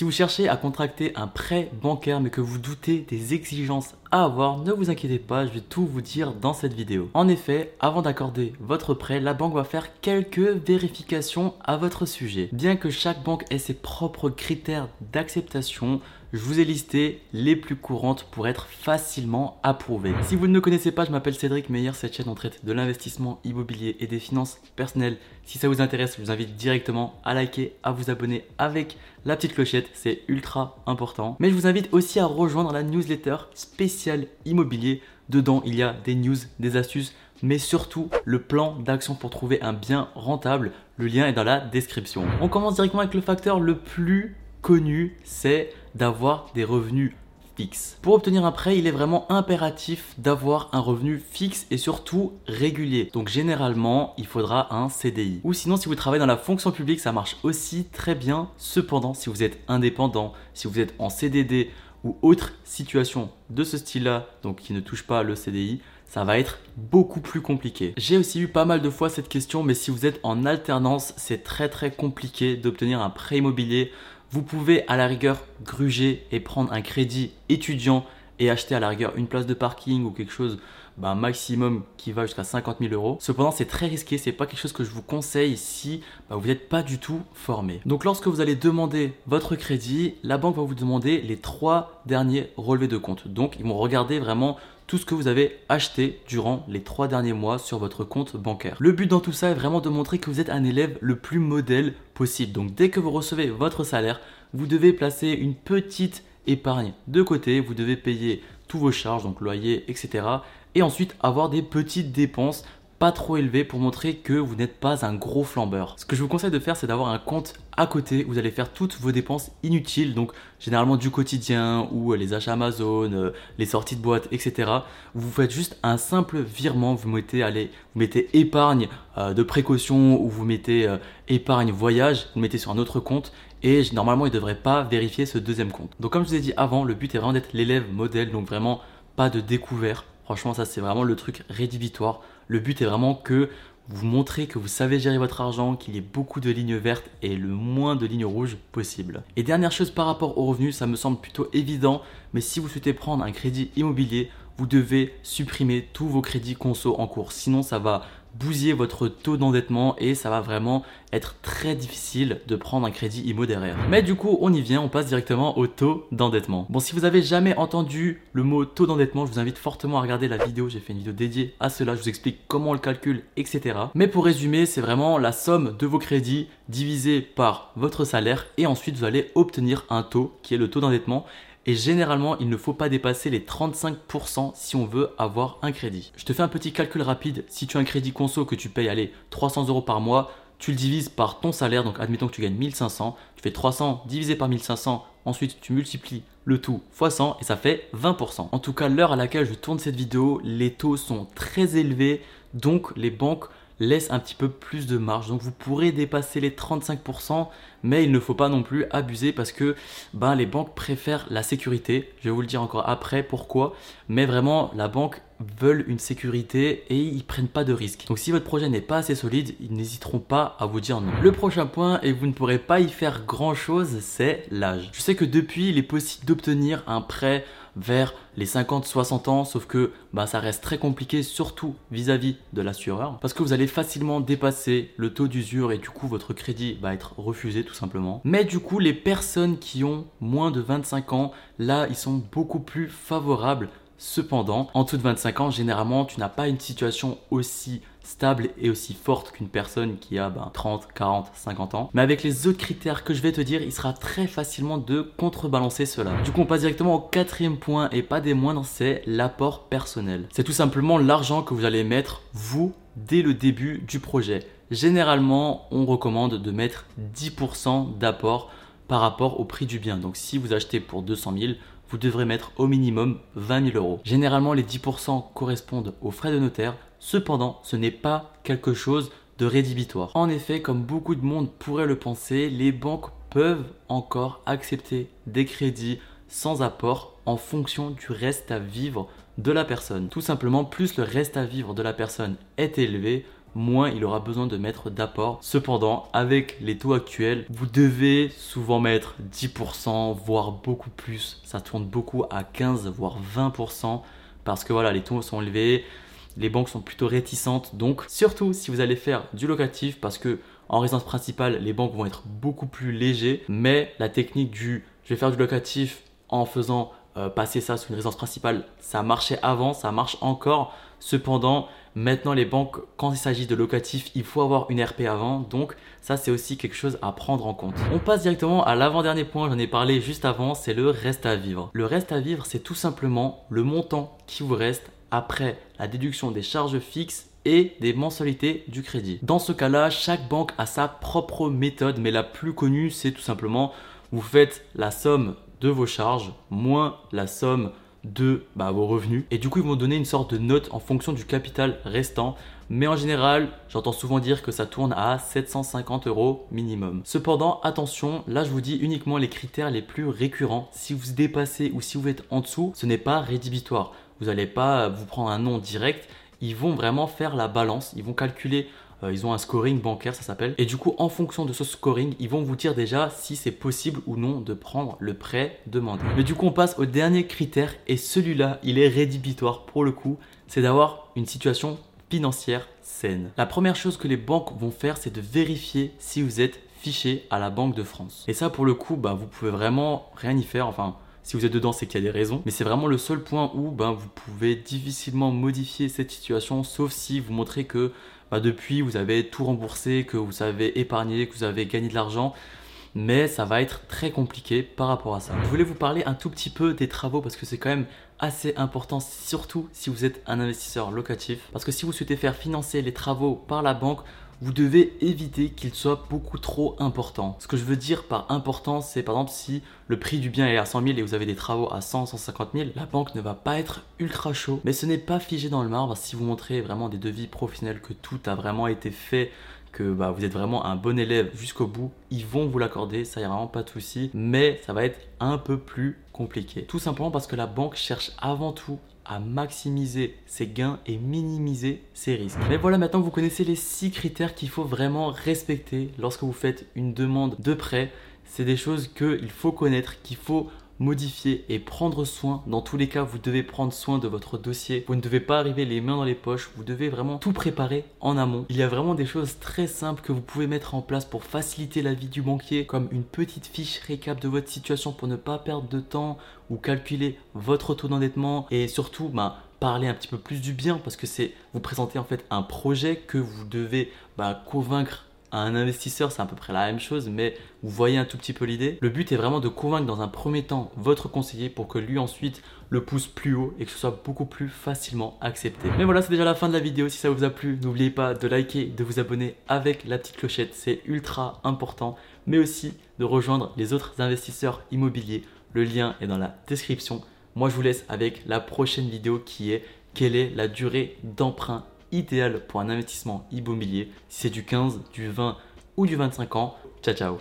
Si vous cherchez à contracter un prêt bancaire mais que vous doutez des exigences à avoir, ne vous inquiétez pas, je vais tout vous dire dans cette vidéo. En effet, avant d'accorder votre prêt, la banque va faire quelques vérifications à votre sujet. Bien que chaque banque ait ses propres critères d'acceptation, je vous ai listé les plus courantes pour être facilement approuvées. Si vous ne me connaissez pas, je m'appelle Cédric Meyer, cette chaîne on traite de l'investissement immobilier et des finances personnelles. Si ça vous intéresse, je vous invite directement à liker, à vous abonner avec la petite clochette, c'est ultra important. Mais je vous invite aussi à rejoindre la newsletter spéciale immobilier. Dedans, il y a des news, des astuces, mais surtout le plan d'action pour trouver un bien rentable. Le lien est dans la description. On commence directement avec le facteur le plus connu, c'est d'avoir des revenus fixes. Pour obtenir un prêt, il est vraiment impératif d'avoir un revenu fixe et surtout régulier. Donc généralement, il faudra un CDI. Ou sinon, si vous travaillez dans la fonction publique, ça marche aussi très bien. Cependant, si vous êtes indépendant, si vous êtes en CDD ou autre situation de ce style-là, donc qui ne touche pas le CDI, ça va être beaucoup plus compliqué. J'ai aussi eu pas mal de fois cette question, mais si vous êtes en alternance, c'est très très compliqué d'obtenir un prêt immobilier vous pouvez à la rigueur gruger et prendre un crédit étudiant et acheter à la rigueur une place de parking ou quelque chose bah, maximum qui va jusqu'à 50 000 euros. Cependant, c'est très risqué, c'est pas quelque chose que je vous conseille si bah, vous n'êtes pas du tout formé. Donc, lorsque vous allez demander votre crédit, la banque va vous demander les trois derniers relevés de compte. Donc, ils vont regarder vraiment tout ce que vous avez acheté durant les trois derniers mois sur votre compte bancaire. Le but dans tout ça est vraiment de montrer que vous êtes un élève le plus modèle possible. Donc dès que vous recevez votre salaire, vous devez placer une petite épargne de côté, vous devez payer tous vos charges, donc loyer, etc. Et ensuite avoir des petites dépenses pas trop élevé pour montrer que vous n'êtes pas un gros flambeur. Ce que je vous conseille de faire, c'est d'avoir un compte à côté vous allez faire toutes vos dépenses inutiles, donc généralement du quotidien ou euh, les achats Amazon, euh, les sorties de boîte, etc. Vous faites juste un simple virement, vous mettez, allez, vous mettez épargne euh, de précaution ou vous mettez épargne voyage, vous mettez sur un autre compte et normalement il ne devrait pas vérifier ce deuxième compte. Donc comme je vous ai dit avant, le but est vraiment d'être l'élève modèle, donc vraiment pas de découvert. Franchement, ça c'est vraiment le truc rédhibitoire. Le but est vraiment que vous montrez que vous savez gérer votre argent, qu'il y ait beaucoup de lignes vertes et le moins de lignes rouges possible. Et dernière chose par rapport aux revenus, ça me semble plutôt évident, mais si vous souhaitez prendre un crédit immobilier, vous devez supprimer tous vos crédits conso en cours. Sinon, ça va bousiller votre taux d'endettement et ça va vraiment être très difficile de prendre un crédit IMO derrière. Mais du coup, on y vient, on passe directement au taux d'endettement. Bon, si vous avez jamais entendu le mot taux d'endettement, je vous invite fortement à regarder la vidéo. J'ai fait une vidéo dédiée à cela. Je vous explique comment on le calcule, etc. Mais pour résumer, c'est vraiment la somme de vos crédits divisée par votre salaire et ensuite vous allez obtenir un taux qui est le taux d'endettement et généralement, il ne faut pas dépasser les 35% si on veut avoir un crédit. Je te fais un petit calcul rapide. Si tu as un crédit conso que tu payes, allez, 300 euros par mois, tu le divises par ton salaire. Donc, admettons que tu gagnes 1500. Tu fais 300 divisé par 1500. Ensuite, tu multiplies le tout x 100 et ça fait 20%. En tout cas, l'heure à laquelle je tourne cette vidéo, les taux sont très élevés. Donc, les banques laisse un petit peu plus de marge. Donc vous pourrez dépasser les 35%, mais il ne faut pas non plus abuser parce que ben, les banques préfèrent la sécurité. Je vais vous le dire encore après pourquoi. Mais vraiment, la banque veut une sécurité et ils prennent pas de risques. Donc si votre projet n'est pas assez solide, ils n'hésiteront pas à vous dire non. Le prochain point, et vous ne pourrez pas y faire grand chose, c'est l'âge. Je sais que depuis, il est possible d'obtenir un prêt vers les 50-60 ans, sauf que bah, ça reste très compliqué, surtout vis-à-vis de l'assureur, parce que vous allez facilement dépasser le taux d'usure et du coup votre crédit va être refusé tout simplement. Mais du coup, les personnes qui ont moins de 25 ans, là, ils sont beaucoup plus favorables Cependant, en tout de 25 ans, généralement, tu n'as pas une situation aussi stable et aussi forte qu'une personne qui a 30, 40, 50 ans. Mais avec les autres critères que je vais te dire, il sera très facilement de contrebalancer cela. Du coup, on passe directement au quatrième point et pas des moindres, c'est l'apport personnel. C'est tout simplement l'argent que vous allez mettre, vous, dès le début du projet. Généralement, on recommande de mettre 10% d'apport par rapport au prix du bien. Donc si vous achetez pour 200 000, vous devrez mettre au minimum 20 000 euros. Généralement, les 10% correspondent aux frais de notaire. Cependant, ce n'est pas quelque chose de rédhibitoire. En effet, comme beaucoup de monde pourrait le penser, les banques peuvent encore accepter des crédits sans apport en fonction du reste à vivre de la personne. Tout simplement, plus le reste à vivre de la personne est élevé, moins il aura besoin de mettre d'apport. Cependant, avec les taux actuels, vous devez souvent mettre 10%, voire beaucoup plus. Ça tourne beaucoup à 15, voire 20%, parce que voilà, les taux sont élevés, les banques sont plutôt réticentes. Donc, surtout si vous allez faire du locatif, parce que en résidence principale, les banques vont être beaucoup plus légers, mais la technique du je vais faire du locatif en faisant euh, passer ça sous une résidence principale, ça marchait avant, ça marche encore. Cependant, maintenant les banques, quand il s'agit de locatif, il faut avoir une RP avant. Donc ça, c'est aussi quelque chose à prendre en compte. On passe directement à l'avant-dernier point, j'en ai parlé juste avant, c'est le reste à vivre. Le reste à vivre, c'est tout simplement le montant qui vous reste après la déduction des charges fixes et des mensualités du crédit. Dans ce cas-là, chaque banque a sa propre méthode, mais la plus connue, c'est tout simplement vous faites la somme de vos charges moins la somme de bah, vos revenus. Et du coup, ils vont donner une sorte de note en fonction du capital restant. Mais en général, j'entends souvent dire que ça tourne à 750 euros minimum. Cependant, attention, là je vous dis uniquement les critères les plus récurrents. Si vous dépassez ou si vous êtes en dessous, ce n'est pas rédhibitoire. Vous n'allez pas vous prendre un nom direct. Ils vont vraiment faire la balance. Ils vont calculer euh, ils ont un scoring bancaire, ça s'appelle. Et du coup, en fonction de ce scoring, ils vont vous dire déjà si c'est possible ou non de prendre le prêt demandé. Mais du coup, on passe au dernier critère et celui-là, il est rédhibitoire pour le coup, c'est d'avoir une situation financière saine. La première chose que les banques vont faire, c'est de vérifier si vous êtes fiché à la Banque de France. Et ça, pour le coup, bah, vous pouvez vraiment rien y faire. Enfin, si vous êtes dedans, c'est qu'il y a des raisons. Mais c'est vraiment le seul point où ben, vous pouvez difficilement modifier cette situation, sauf si vous montrez que bah, depuis, vous avez tout remboursé, que vous avez épargné, que vous avez gagné de l'argent. Mais ça va être très compliqué par rapport à ça. Je voulais vous parler un tout petit peu des travaux parce que c'est quand même assez important, surtout si vous êtes un investisseur locatif. Parce que si vous souhaitez faire financer les travaux par la banque, vous devez éviter qu'il soit beaucoup trop important. Ce que je veux dire par important, c'est par exemple si le prix du bien est à 100 000 et vous avez des travaux à 100, 150 000, la banque ne va pas être ultra chaud. Mais ce n'est pas figé dans le marbre. Si vous montrez vraiment des devis professionnels, que tout a vraiment été fait que bah, vous êtes vraiment un bon élève jusqu'au bout, ils vont vous l'accorder, ça y a vraiment pas de souci, mais ça va être un peu plus compliqué. Tout simplement parce que la banque cherche avant tout à maximiser ses gains et minimiser ses risques. Mais voilà, maintenant vous connaissez les 6 critères qu'il faut vraiment respecter lorsque vous faites une demande de prêt. C'est des choses qu'il faut connaître, qu'il faut modifier et prendre soin. Dans tous les cas, vous devez prendre soin de votre dossier. Vous ne devez pas arriver les mains dans les poches. Vous devez vraiment tout préparer en amont. Il y a vraiment des choses très simples que vous pouvez mettre en place pour faciliter la vie du banquier, comme une petite fiche récap de votre situation pour ne pas perdre de temps ou calculer votre taux d'endettement et surtout, bah, parler un petit peu plus du bien parce que c'est vous présenter en fait un projet que vous devez bah, convaincre un investisseur, c'est à peu près la même chose, mais vous voyez un tout petit peu l'idée. Le but est vraiment de convaincre dans un premier temps votre conseiller pour que lui ensuite le pousse plus haut et que ce soit beaucoup plus facilement accepté. Mais voilà, c'est déjà la fin de la vidéo. Si ça vous a plu, n'oubliez pas de liker, de vous abonner avec la petite clochette, c'est ultra important, mais aussi de rejoindre les autres investisseurs immobiliers. Le lien est dans la description. Moi, je vous laisse avec la prochaine vidéo qui est quelle est la durée d'emprunt? Idéal pour un investissement immobilier, si c'est du 15, du 20 ou du 25 ans. Ciao ciao